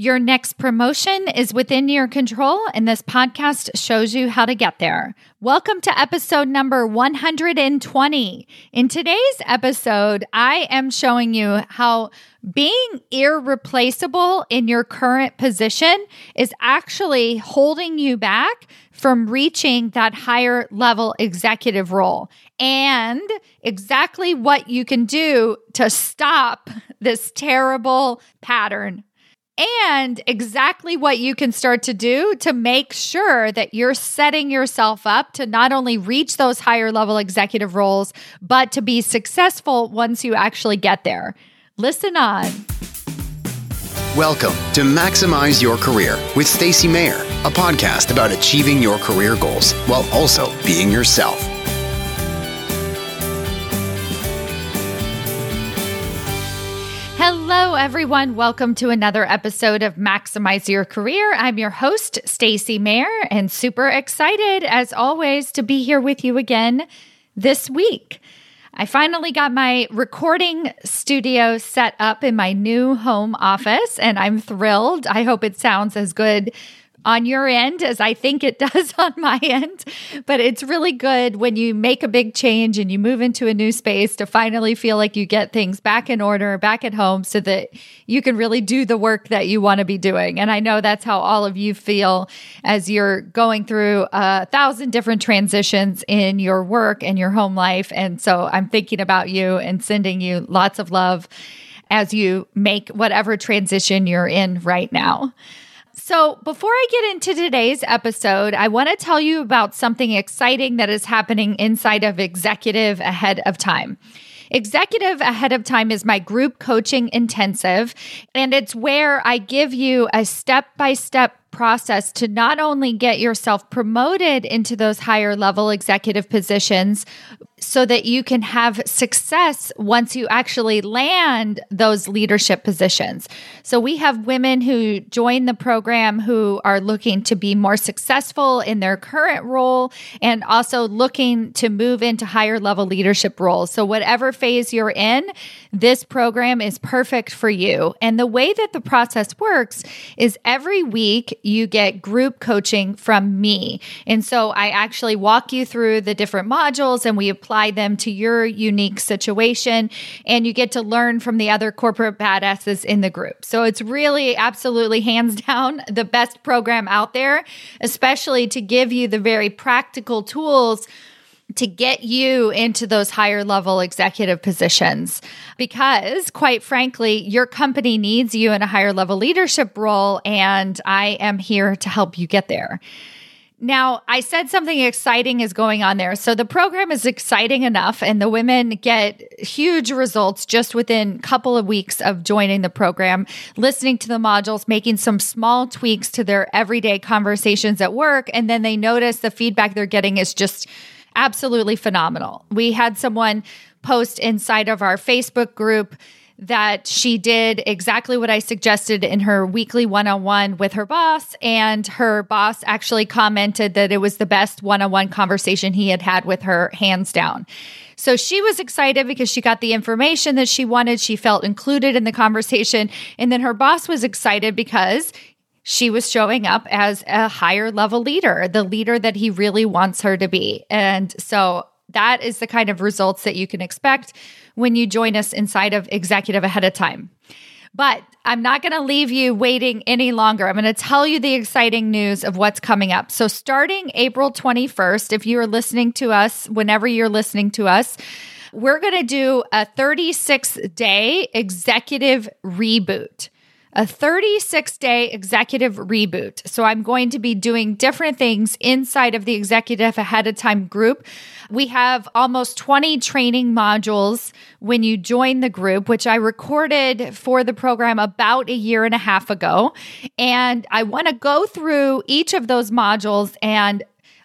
Your next promotion is within your control, and this podcast shows you how to get there. Welcome to episode number 120. In today's episode, I am showing you how being irreplaceable in your current position is actually holding you back from reaching that higher level executive role and exactly what you can do to stop this terrible pattern and exactly what you can start to do to make sure that you're setting yourself up to not only reach those higher level executive roles, but to be successful once you actually get there. Listen on. Welcome to Maximize Your Career with Stacy Mayer, a podcast about achieving your career goals while also being yourself. Hello, everyone. Welcome to another episode of Maximize Your Career. I'm your host, Stacy Mayer, and super excited, as always, to be here with you again this week. I finally got my recording studio set up in my new home office, and I'm thrilled. I hope it sounds as good on your end as I think it does on my end. But it's really good when you make a big change and you move into a new space to finally feel like you get things back in order, back at home, so that you can really do the work that you want to be doing. And I know that's how all of you feel as you're going through a thousand different transitions in your work and your home life. And so I'm thinking about you and sending you lots of love as you make whatever transition you're in right now. So, before I get into today's episode, I want to tell you about something exciting that is happening inside of Executive Ahead of Time. Executive Ahead of Time is my group coaching intensive, and it's where I give you a step by step process to not only get yourself promoted into those higher level executive positions, so that you can have success once you actually land those leadership positions. So we have women who join the program who are looking to be more successful in their current role and also looking to move into higher level leadership roles. So whatever phase you're in, this program is perfect for you. And the way that the process works is every week you get group coaching from me. And so I actually walk you through the different modules and we apply them to your unique situation. And you get to learn from the other corporate badasses in the group. So it's really absolutely hands down the best program out there, especially to give you the very practical tools to get you into those higher level executive positions because quite frankly your company needs you in a higher level leadership role and I am here to help you get there. Now, I said something exciting is going on there. So the program is exciting enough and the women get huge results just within a couple of weeks of joining the program, listening to the modules, making some small tweaks to their everyday conversations at work and then they notice the feedback they're getting is just absolutely phenomenal. We had someone post inside of our Facebook group that she did exactly what I suggested in her weekly one on one with her boss. And her boss actually commented that it was the best one on one conversation he had had with her, hands down. So she was excited because she got the information that she wanted. She felt included in the conversation. And then her boss was excited because she was showing up as a higher level leader, the leader that he really wants her to be. And so that is the kind of results that you can expect when you join us inside of Executive Ahead of Time. But I'm not going to leave you waiting any longer. I'm going to tell you the exciting news of what's coming up. So, starting April 21st, if you are listening to us, whenever you're listening to us, we're going to do a 36 day executive reboot a 36 day executive reboot. So I'm going to be doing different things inside of the executive ahead of time group. We have almost 20 training modules when you join the group, which I recorded for the program about a year and a half ago. And I want to go through each of those modules and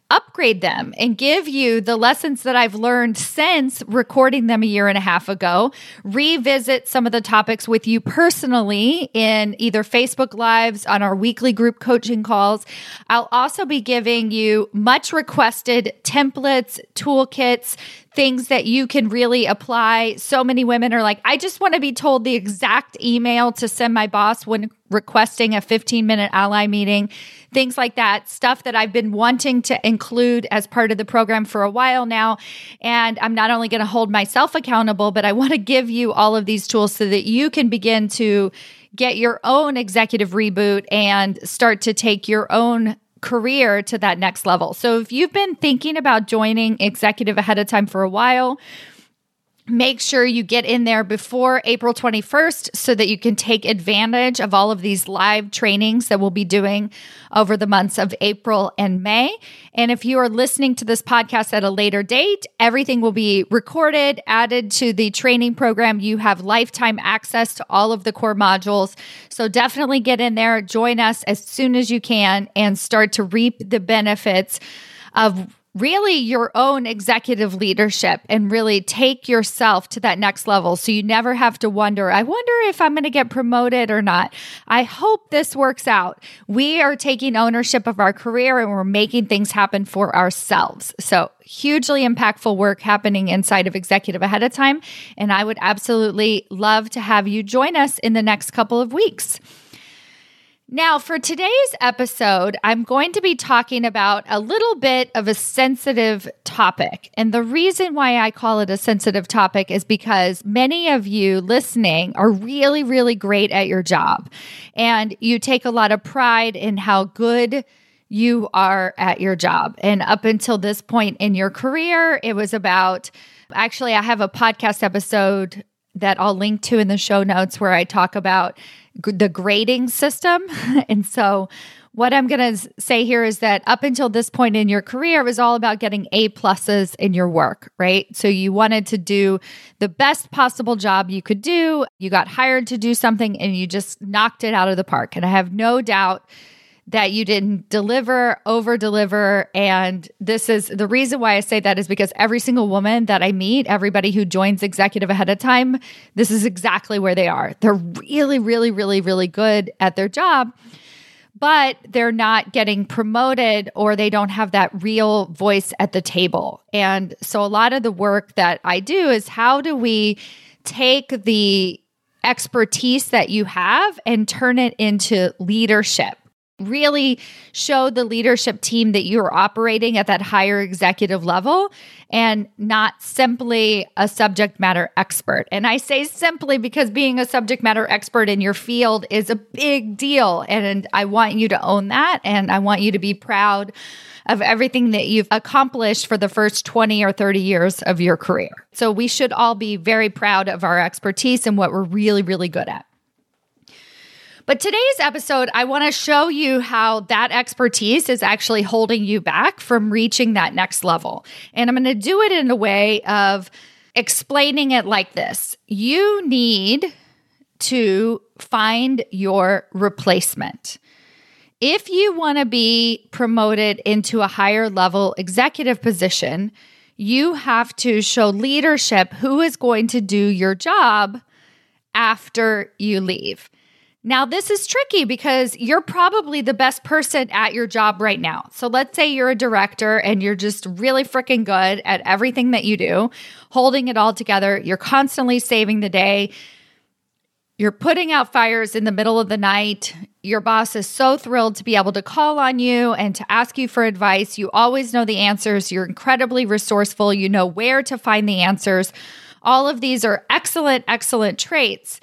upgrade them and give you the lessons that I've learned since recording them a year and a half ago, revisit some of the topics with you personally in either Facebook Lives, on our weekly group coaching calls. I'll also be giving you much requested templates, toolkits, things that you can really apply. So many women are like, I just want to be told the exact email to send my boss when requesting a 15 minute ally meeting, things like that, stuff that I've been wanting to include as part of the program for a while now. And I'm not only going to hold myself accountable, but I want to give you all of these tools so that you can begin to get your own executive reboot and start to take your own career to that next level. So if you've been thinking about joining executive ahead of time for a while, make sure you get in there before April 21st so that you can take advantage of all of these live trainings that we'll be doing over the months of April and May. And if you are listening to this podcast at a later date, everything will be recorded, added to the training program. You have lifetime access to all of the core modules. So definitely get in there, join us as soon as you can, and start to reap the benefits of really your own executive leadership and really take yourself to that next level so you never have to wonder, I wonder if I'm going to get promoted or not. I hope this works out. We are taking ownership of our career and we're making things happen for ourselves. So, hugely impactful work happening inside of executive ahead of time. And I would absolutely love to have you join us in the next couple of weeks. Now, for today's episode, I'm going to be talking about a little bit of a sensitive topic. And the reason why I call it a sensitive topic is because many of you listening are really, really great at your job. And you take a lot of pride in how good you are at your job. And up until this point in your career, it was about actually, I have a podcast episode that I'll link to in the show notes where I talk about the grading system. and so, what I'm going to say here is that up until this point in your career, it was all about getting A pluses in your work, right? So you wanted to do the best possible job you could do. You got hired to do something and you just knocked it out of the park. And I have no doubt that you didn't deliver, over deliver. And this is the reason why I say that is because every single woman that I meet, everybody who joins executive ahead of time, this is exactly where they are. They're really, really, really, really good at their job, but they're not getting promoted or they don't have that real voice at the table. And so a lot of the work that I do is how do we take the expertise that you have and turn it into leadership? Really show the leadership team that you are operating at that higher executive level and not simply a subject matter expert. And I say simply because being a subject matter expert in your field is a big deal. And I want you to own that. And I want you to be proud of everything that you've accomplished for the first 20 or 30 years of your career. So we should all be very proud of our expertise and what we're really, really good at. But today's episode, I want to show you how that expertise is actually holding you back from reaching that next level. And I'm going to do it in a way of explaining it like this you need to find your replacement. If you want to be promoted into a higher level executive position, you have to show leadership who is going to do your job after you leave. Now, this is tricky because you're probably the best person at your job right now. So, let's say you're a director and you're just really freaking good at everything that you do, holding it all together. You're constantly saving the day. You're putting out fires in the middle of the night. Your boss is so thrilled to be able to call on you and to ask you for advice. You always know the answers. You're incredibly resourceful. You know where to find the answers. All of these are excellent, excellent traits.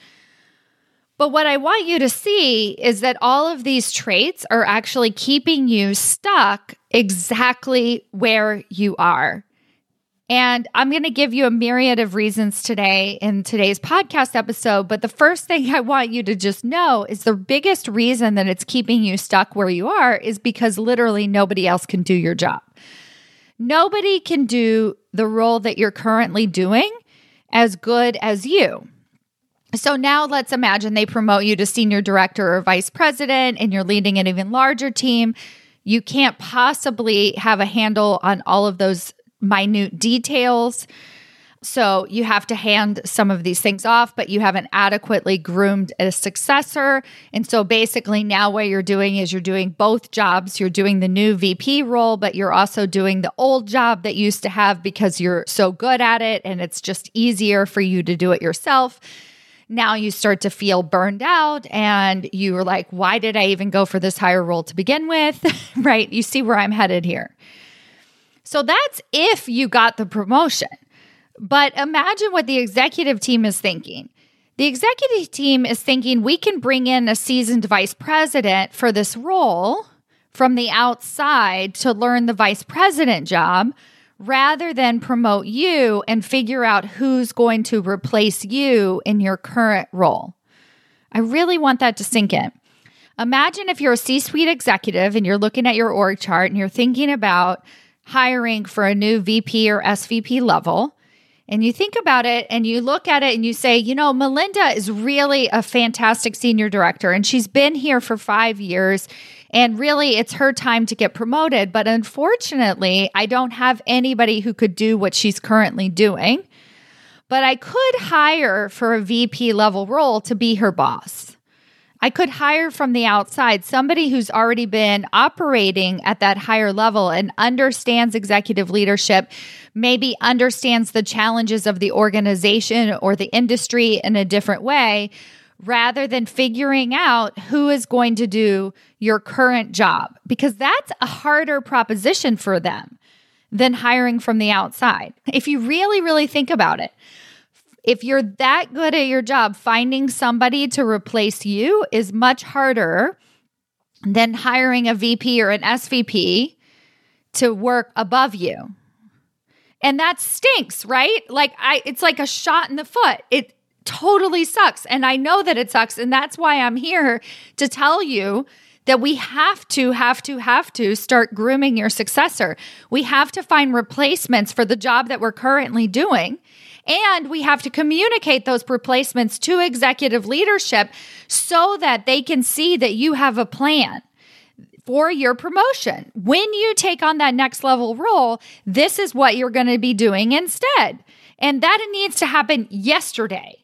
But what I want you to see is that all of these traits are actually keeping you stuck exactly where you are. And I'm going to give you a myriad of reasons today in today's podcast episode. But the first thing I want you to just know is the biggest reason that it's keeping you stuck where you are is because literally nobody else can do your job. Nobody can do the role that you're currently doing as good as you. So now let's imagine they promote you to senior director or vice president and you're leading an even larger team. You can't possibly have a handle on all of those minute details. So you have to hand some of these things off, but you haven't adequately groomed a successor. And so basically, now what you're doing is you're doing both jobs. You're doing the new VP role, but you're also doing the old job that you used to have because you're so good at it and it's just easier for you to do it yourself. Now you start to feel burned out and you're like, why did I even go for this higher role to begin with? right? You see where I'm headed here. So that's if you got the promotion. But imagine what the executive team is thinking. The executive team is thinking we can bring in a seasoned vice president for this role from the outside to learn the vice president job rather than promote you and figure out who's going to replace you in your current role. I really want that to sink in. Imagine if you're a C suite executive and you're looking at your org chart and you're thinking about hiring for a new VP or SVP level and you think about it and you look at it and you say, you know, Melinda is really a fantastic senior director and she's been here for five years. And really, it's her time to get promoted. But unfortunately, I don't have anybody who could do what she's currently doing. But I could hire for a VP level role to be her boss. I could hire from the outside somebody who's already been operating at that higher level and understands executive leadership, maybe understands the challenges of the organization or the industry in a different way, rather than figuring out who is going to do your current job, because that's a harder proposition for them than hiring from the outside. If you really, really think about it, if you're that good at your job, finding somebody to replace you is much harder than hiring a VP or an SVP to work above you. And that stinks, right? Like I it's like a shot in the foot. It totally sucks and I know that it sucks and that's why I'm here to tell you that we have to have to have to start grooming your successor. We have to find replacements for the job that we're currently doing and we have to communicate those replacements to executive leadership so that they can see that you have a plan for your promotion. When you take on that next level role, this is what you're going to be doing instead. And that needs to happen yesterday.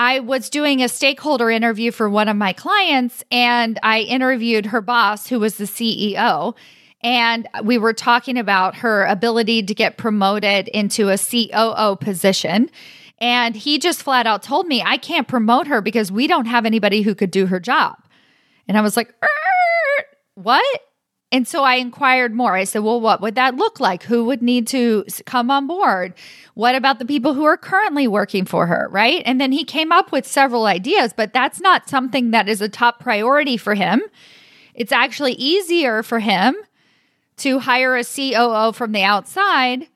I was doing a stakeholder interview for one of my clients, and I interviewed her boss, who was the CEO. And we were talking about her ability to get promoted into a COO position. And he just flat out told me, I can't promote her because we don't have anybody who could do her job. And I was like, er, what? And so I inquired more. I said, well, what would that look like? Who would need to come on board? What about the people who are currently working for her? Right. And then he came up with several ideas, but that's not something that is a top priority for him. It's actually easier for him to hire a COO from the outside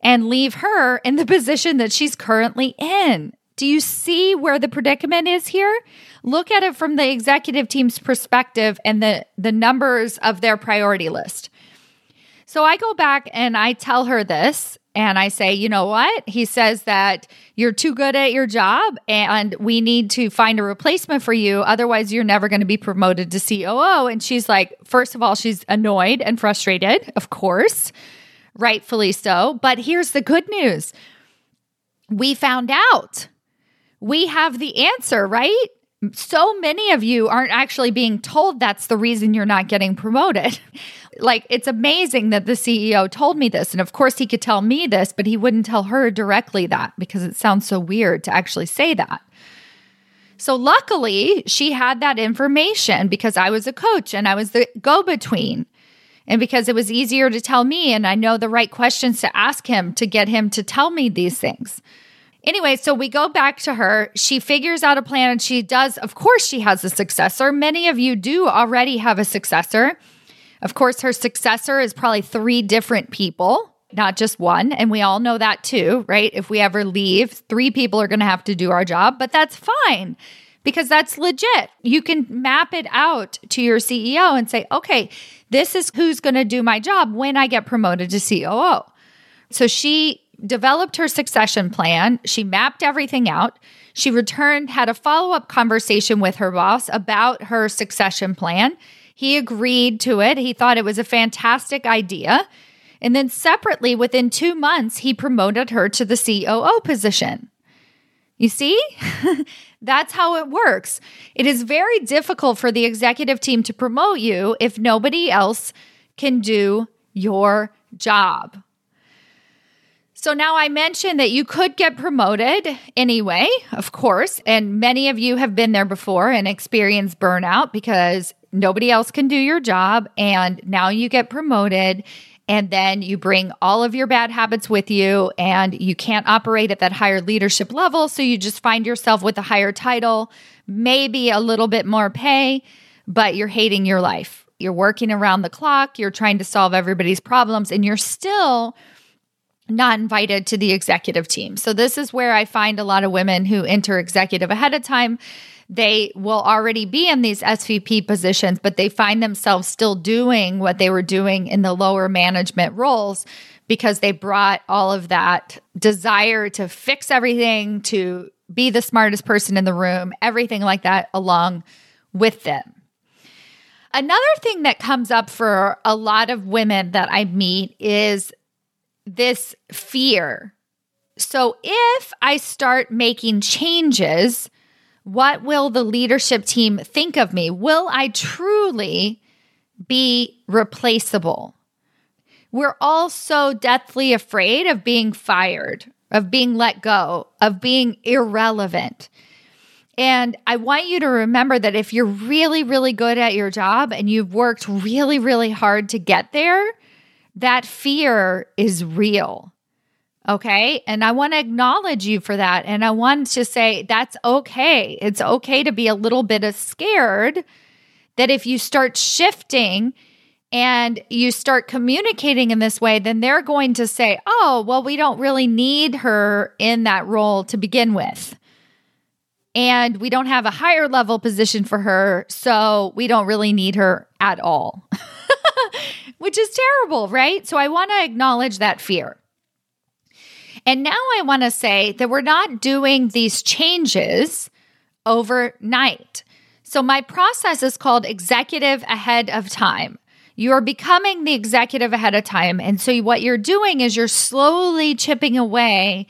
and leave her in the position that she's currently in. Do you see where the predicament is here? Look at it from the executive team's perspective and the, the numbers of their priority list. So I go back and I tell her this and I say, you know what? He says that you're too good at your job and we need to find a replacement for you. Otherwise, you're never going to be promoted to COO. And she's like, first of all, she's annoyed and frustrated, of course, rightfully so. But here's the good news we found out. We have the answer, right? So many of you aren't actually being told that's the reason you're not getting promoted. like, it's amazing that the CEO told me this. And of course, he could tell me this, but he wouldn't tell her directly that because it sounds so weird to actually say that. So, luckily, she had that information because I was a coach and I was the go between. And because it was easier to tell me, and I know the right questions to ask him to get him to tell me these things. Anyway, so we go back to her. She figures out a plan and she does. Of course, she has a successor. Many of you do already have a successor. Of course, her successor is probably three different people, not just one. And we all know that too, right? If we ever leave, three people are going to have to do our job, but that's fine because that's legit. You can map it out to your CEO and say, okay, this is who's going to do my job when I get promoted to COO. So she developed her succession plan. She mapped everything out. She returned, had a follow up conversation with her boss about her succession plan. He agreed to it. He thought it was a fantastic idea. And then separately, within two months, he promoted her to the COO position. You see? That's how it works. It is very difficult for the executive team to promote you if nobody else can do your job. So now I mentioned that you could get promoted anyway, of course, and many of you have been there before and experienced burnout because nobody else can do your job and now you get promoted and then you bring all of your bad habits with you and you can't operate at that higher leadership level so you just find yourself with a higher title, maybe a little bit more pay, but you're hating your life. You're working around the clock, you're trying to solve everybody's problems and you're still not invited to the executive team. So, this is where I find a lot of women who enter executive ahead of time. They will already be in these SVP positions, but they find themselves still doing what they were doing in the lower management roles because they brought all of that desire to fix everything, to be the smartest person in the room, everything like that along with them. Another thing that comes up for a lot of women that I meet is this fear. So if I start making changes, what will the leadership team think of me? Will I truly be replaceable? We're all so deathly afraid of being fired, of being let go, of being irrelevant. And I want you to remember that if you're really, really good at your job and you've worked really, really hard to get there, that fear is real. Okay. And I want to acknowledge you for that. And I want to say that's okay. It's okay to be a little bit of scared that if you start shifting and you start communicating in this way, then they're going to say, oh, well, we don't really need her in that role to begin with. And we don't have a higher level position for her. So we don't really need her at all. which is terrible, right? So I want to acknowledge that fear. And now I want to say that we're not doing these changes overnight. So my process is called executive ahead of time. You are becoming the executive ahead of time. And so what you're doing is you're slowly chipping away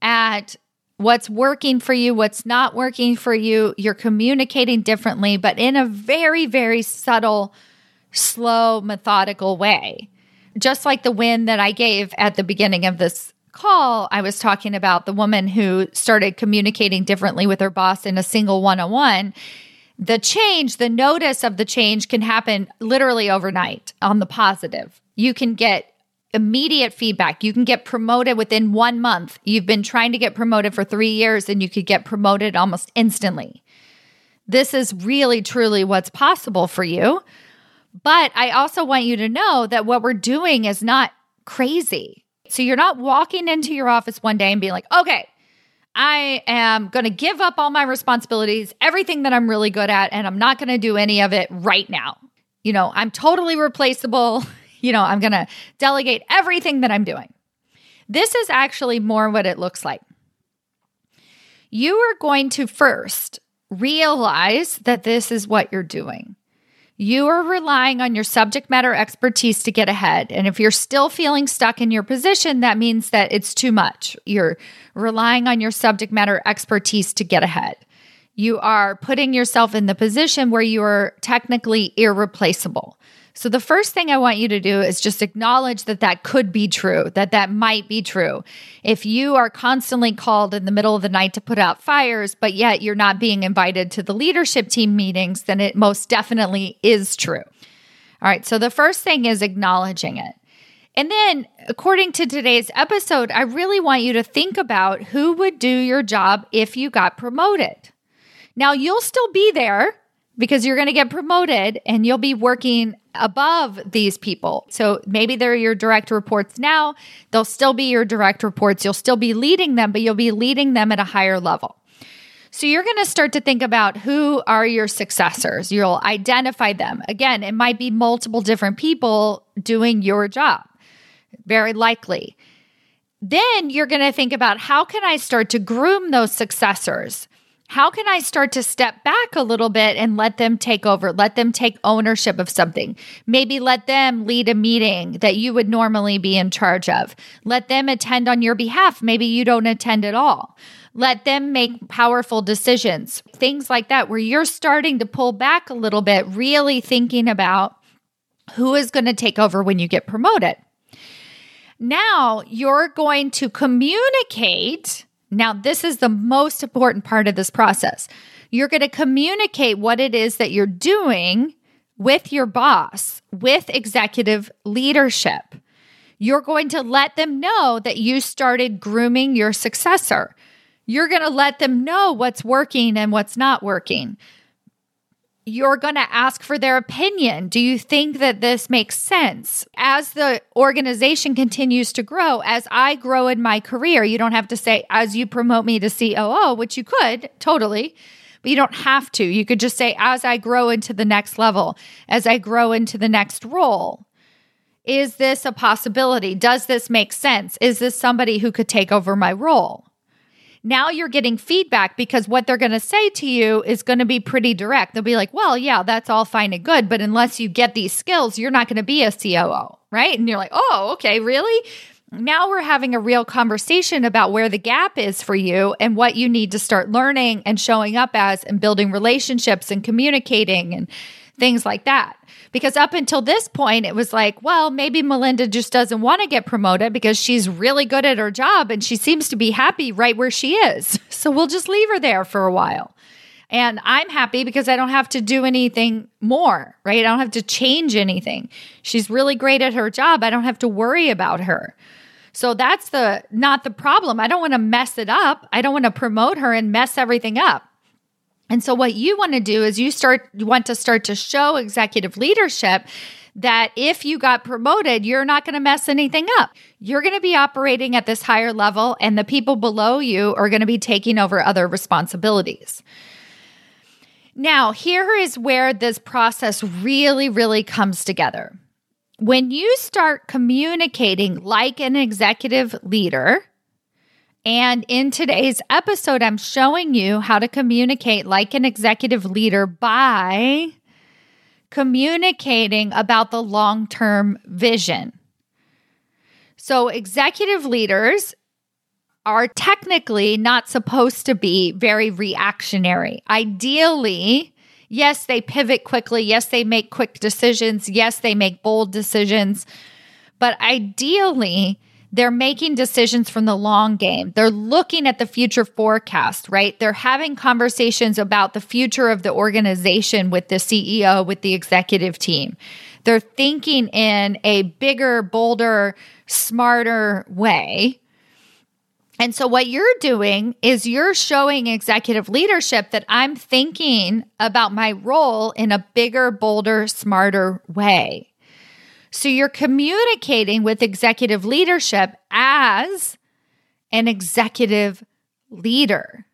at what's working for you, what's not working for you. You're communicating differently, but in a very, very subtle slow, methodical way. Just like the win that I gave at the beginning of this call, I was talking about the woman who started communicating differently with her boss in a single one on one. The change, the notice of the change can happen literally overnight on the positive. You can get immediate feedback. You can get promoted within one month. You've been trying to get promoted for three years and you could get promoted almost instantly. This is really, truly what's possible for you. But I also want you to know that what we're doing is not crazy. So you're not walking into your office one day and being like, okay, I am going to give up all my responsibilities, everything that I'm really good at, and I'm not going to do any of it right now. You know, I'm totally replaceable. You know, I'm going to delegate everything that I'm doing. This is actually more what it looks like. You are going to first realize that this is what you're doing. You are relying on your subject matter expertise to get ahead. And if you're still feeling stuck in your position, that means that it's too much. You're relying on your subject matter expertise to get ahead. You are putting yourself in the position where you are technically irreplaceable. So, the first thing I want you to do is just acknowledge that that could be true, that that might be true. If you are constantly called in the middle of the night to put out fires, but yet you're not being invited to the leadership team meetings, then it most definitely is true. All right. So, the first thing is acknowledging it. And then, according to today's episode, I really want you to think about who would do your job if you got promoted. Now, you'll still be there because you're going to get promoted and you'll be working above these people. So maybe they're your direct reports now. They'll still be your direct reports. You'll still be leading them, but you'll be leading them at a higher level. So you're going to start to think about who are your successors. You'll identify them. Again, it might be multiple different people doing your job, very likely. Then you're going to think about how can I start to groom those successors? How can I start to step back a little bit and let them take over, let them take ownership of something? Maybe let them lead a meeting that you would normally be in charge of. Let them attend on your behalf. Maybe you don't attend at all. Let them make powerful decisions, things like that, where you're starting to pull back a little bit, really thinking about who is going to take over when you get promoted. Now you're going to communicate now, this is the most important part of this process. You're going to communicate what it is that you're doing with your boss, with executive leadership. You're going to let them know that you started grooming your successor. You're going to let them know what's working and what's not working you're going to ask for their opinion. Do you think that this makes sense? As the organization continues to grow, as I grow in my career, you don't have to say, as you promote me to COO, which you could totally, but you don't have to. You could just say, as I grow into the next level, as I grow into the next role. Is this a possibility? Does this make sense? Is this somebody who could take over my role? Now you're getting feedback because what they're going to say to you is going to be pretty direct. They'll be like, well, yeah, that's all fine and good. But unless you get these skills, you're not going to be a COO. Right. And you're like, oh, okay, really? Now we're having a real conversation about where the gap is for you and what you need to start learning and showing up as and building relationships and communicating and things like that. Because up until this point, it was like, well, maybe Melinda just doesn't want to get promoted because she's really good at her job and she seems to be happy right where she is. So we'll just leave her there for a while. And I'm happy because I don't have to do anything more, right? I don't have to change anything. She's really great at her job. I don't have to worry about her. So that's the not the problem. I don't want to mess it up. I don't want to promote her and mess everything up. And so what you want to do is you start you want to start to show executive leadership that if you got promoted, you're not going to mess anything up. You're going to be operating at this higher level and the people below you are going to be taking over other responsibilities. Now, here is where this process really, really comes together. When you start communicating like an executive leader, and in today's episode, I'm showing you how to communicate like an executive leader by communicating about the long term vision. So, executive leaders are technically not supposed to be very reactionary. Ideally, yes, they pivot quickly. Yes, they make quick decisions. Yes, they make bold decisions. But ideally, they're making decisions from the long game. They're looking at the future forecast, right? They're having conversations about the future of the organization with the CEO, with the executive team. They're thinking in a bigger, bolder, smarter way. And so, what you're doing is you're showing executive leadership that I'm thinking about my role in a bigger, bolder, smarter way. So you're communicating with executive leadership as an executive leader.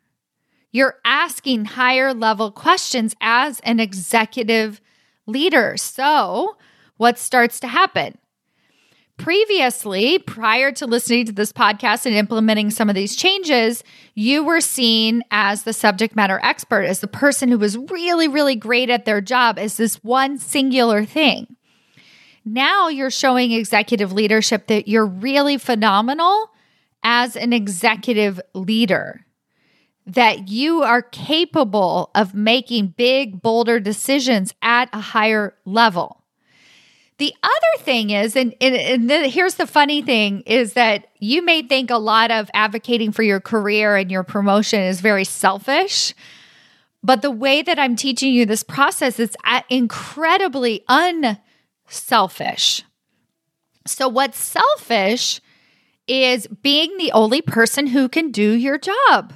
You're asking higher level questions as an executive leader. So, what starts to happen? Previously, prior to listening to this podcast and implementing some of these changes, you were seen as the subject matter expert, as the person who was really, really great at their job, as this one singular thing. Now you're showing executive leadership that you're really phenomenal as an executive leader, that you are capable of making big, bolder decisions at a higher level. The other thing is, and, and, and the, here's the funny thing is that you may think a lot of advocating for your career and your promotion is very selfish. But the way that I'm teaching you this process is uh, incredibly un selfish. So, what's selfish is being the only person who can do your job.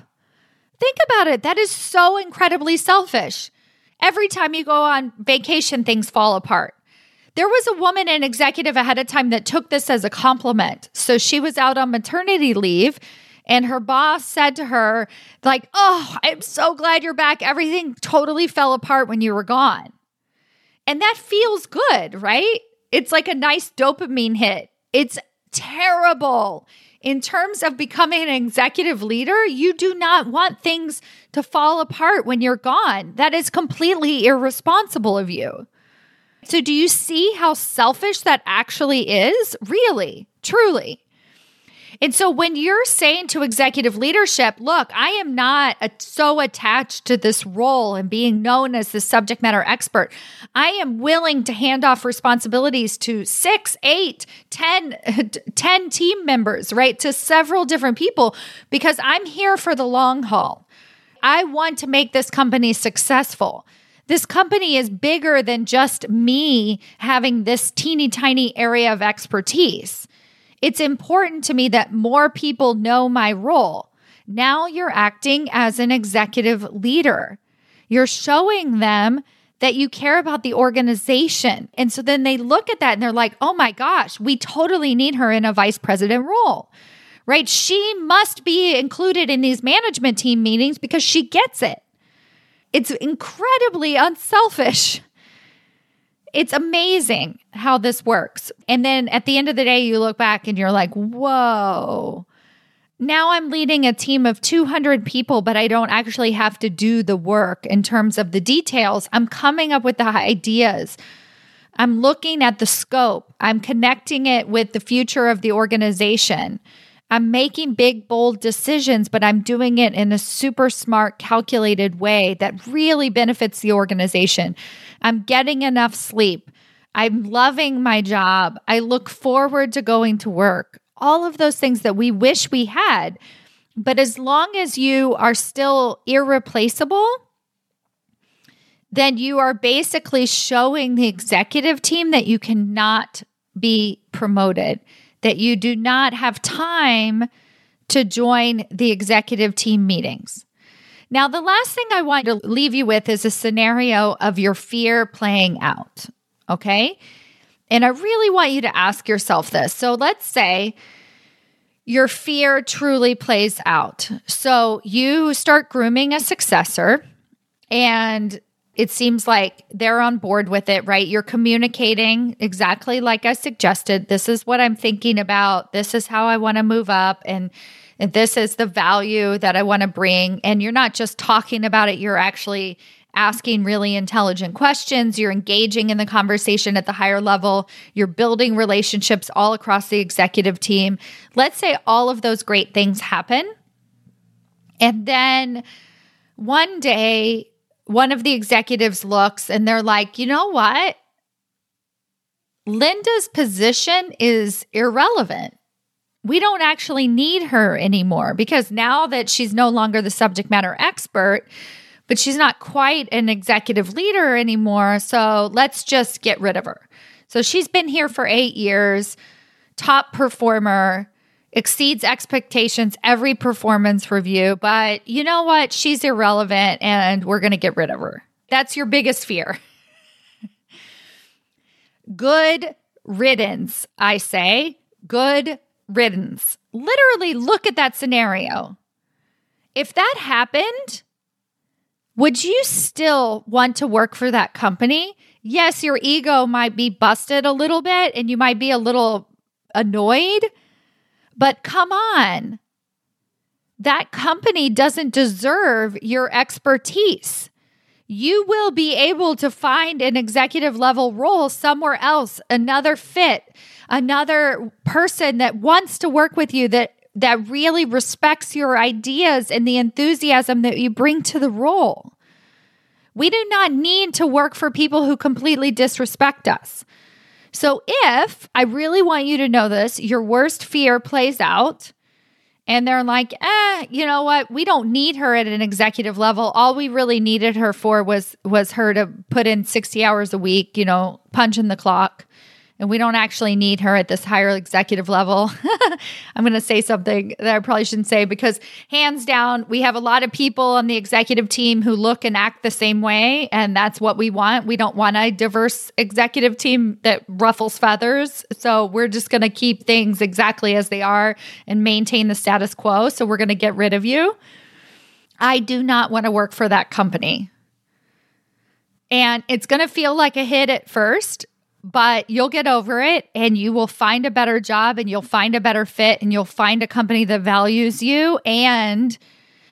Think about it. That is so incredibly selfish. Every time you go on vacation, things fall apart. There was a woman, an executive ahead of time, that took this as a compliment. So she was out on maternity leave, and her boss said to her, like, Oh, I'm so glad you're back. Everything totally fell apart when you were gone. And that feels good, right? It's like a nice dopamine hit. It's terrible in terms of becoming an executive leader, you do not want things to fall apart when you're gone. That is completely irresponsible of you. So, do you see how selfish that actually is? Really, truly. And so when you're saying to executive leadership, look, I am not a, so attached to this role and being known as the subject matter expert, I am willing to hand off responsibilities to six, eight, ten, ten team members, right? To several different people because I'm here for the long haul. I want to make this company successful this company is bigger than just me having this teeny tiny area of expertise. It's important to me that more people know my role. Now you're acting as an executive leader. You're showing them that you care about the organization. And so then they look at that and they're like, oh my gosh, we totally need her in a vice president role, right? She must be included in these management team meetings because she gets it. It's incredibly unselfish. It's amazing how this works. And then at the end of the day, you look back and you're like, whoa. Now I'm leading a team of 200 people, but I don't actually have to do the work in terms of the details. I'm coming up with the ideas. I'm looking at the scope. I'm connecting it with the future of the organization. I'm making big, bold decisions, but I'm doing it in a super smart, calculated way that really benefits the organization. I'm getting enough sleep. I'm loving my job. I look forward to going to work. All of those things that we wish we had. But as long as you are still irreplaceable, then you are basically showing the executive team that you cannot be promoted, that you do not have time to join the executive team meetings. Now, the last thing I want to leave you with is a scenario of your fear playing out. Okay. And I really want you to ask yourself this. So let's say your fear truly plays out. So you start grooming a successor and it seems like they're on board with it, right? You're communicating exactly like I suggested. This is what I'm thinking about. This is how I want to move up. And and this is the value that I want to bring. And you're not just talking about it, you're actually asking really intelligent questions. You're engaging in the conversation at the higher level. You're building relationships all across the executive team. Let's say all of those great things happen. And then one day, one of the executives looks and they're like, you know what? Linda's position is irrelevant we don't actually need her anymore because now that she's no longer the subject matter expert, but she's not quite an executive leader anymore. So let's just get rid of her. So she's been here for eight years, top performer, exceeds expectations every performance review. But you know what? She's irrelevant and we're going to get rid of her. That's your biggest fear. Good riddance, I say. Good riddance. Literally, look at that scenario. If that happened, would you still want to work for that company? Yes, your ego might be busted a little bit and you might be a little annoyed, but come on. That company doesn't deserve your expertise. You will be able to find an executive level role somewhere else, another fit another person that wants to work with you that that really respects your ideas and the enthusiasm that you bring to the role. We do not need to work for people who completely disrespect us. So, if I really want you to know this, your worst fear plays out, and they're like, eh, you know what? We don't need her at an executive level. All we really needed her for was was her to put in 60 hours a week, you know, punch in the clock and we don't actually need her at this higher executive level. I'm going to say something that I probably shouldn't say because, hands down, we have a lot of people on the executive team who look and act the same way. And that's what we want. We don't want a diverse executive team that ruffles feathers. So we're just going to keep things exactly as they are and maintain the status quo. So we're going to get rid of you. I do not want to work for that company. And it's going to feel like a hit at first but you'll get over it and you will find a better job and you'll find a better fit and you'll find a company that values you and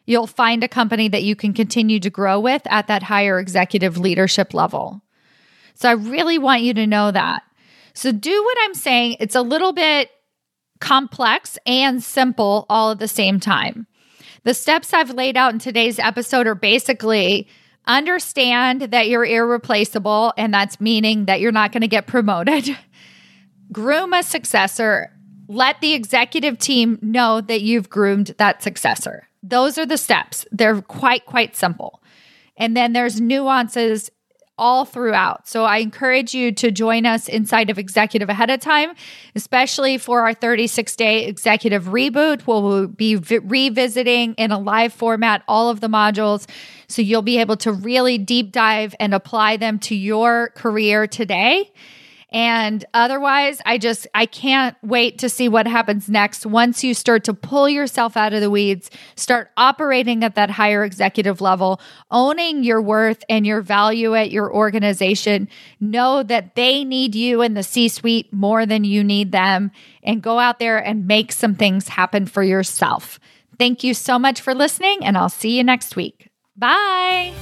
you'll find a company that you can continue to grow with at that higher executive leadership level. So I really want you to know that. So do what I'm saying. It's a little bit complex and simple all at the same time. The steps I've laid out in today's episode are basically understand that you're irreplaceable, and that's meaning that you're not going to get promoted. Groom a successor. Let the executive team know that you've groomed that successor. Those are the steps. They're quite, quite simple. And then there's nuances all throughout. So I encourage you to join us inside of Executive ahead of time, especially for our 36 day executive reboot. We'll be v- revisiting in a live format all of the modules. So you'll be able to really deep dive and apply them to your career today and otherwise, I just I can't wait to see what happens next once you start to pull yourself out of the weeds, start operating at that higher executive level, owning your worth and your value at your organization. Know that they need you in the C-suite more than you need them and go out there and make some things happen for yourself. Thank you so much for listening and I'll see you next week. Bye.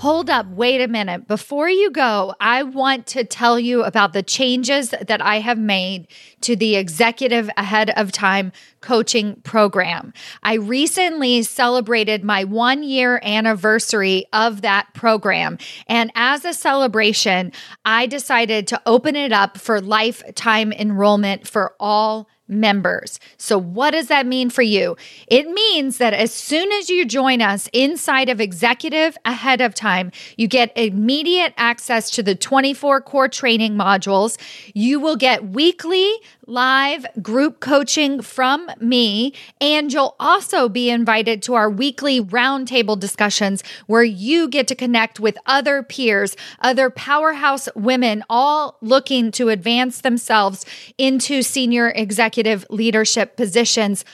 Hold up, wait a minute. Before you go, I want to tell you about the changes that I have made to the Executive Ahead of Time coaching program. I recently celebrated my one year anniversary of that program. And as a celebration, I decided to open it up for lifetime enrollment for all members. So, what does that mean for you? It means that as soon as you join us inside of Executive ahead of time, you get immediate access to the 24 core training modules. You will get weekly live group coaching from me, and you'll also be invited to our weekly roundtable discussions where you get to connect with other peers, other powerhouse women, all looking to advance themselves into senior executive leadership positions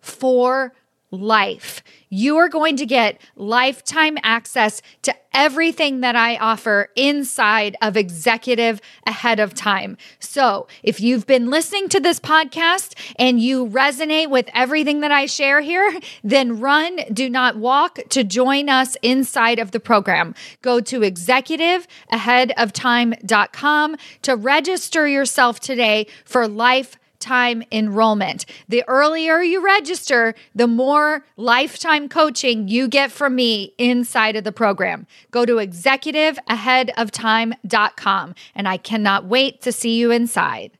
for life. You are going to get lifetime access to everything that I offer inside of Executive ahead of time. So, if you've been listening to this podcast and you resonate with everything that I share here, then run, do not walk to join us inside of the program. Go to executiveaheadoftime.com to register yourself today for life lifetime enrollment. The earlier you register, the more lifetime coaching you get from me inside of the program. Go to executiveaheadoftime.com and I cannot wait to see you inside.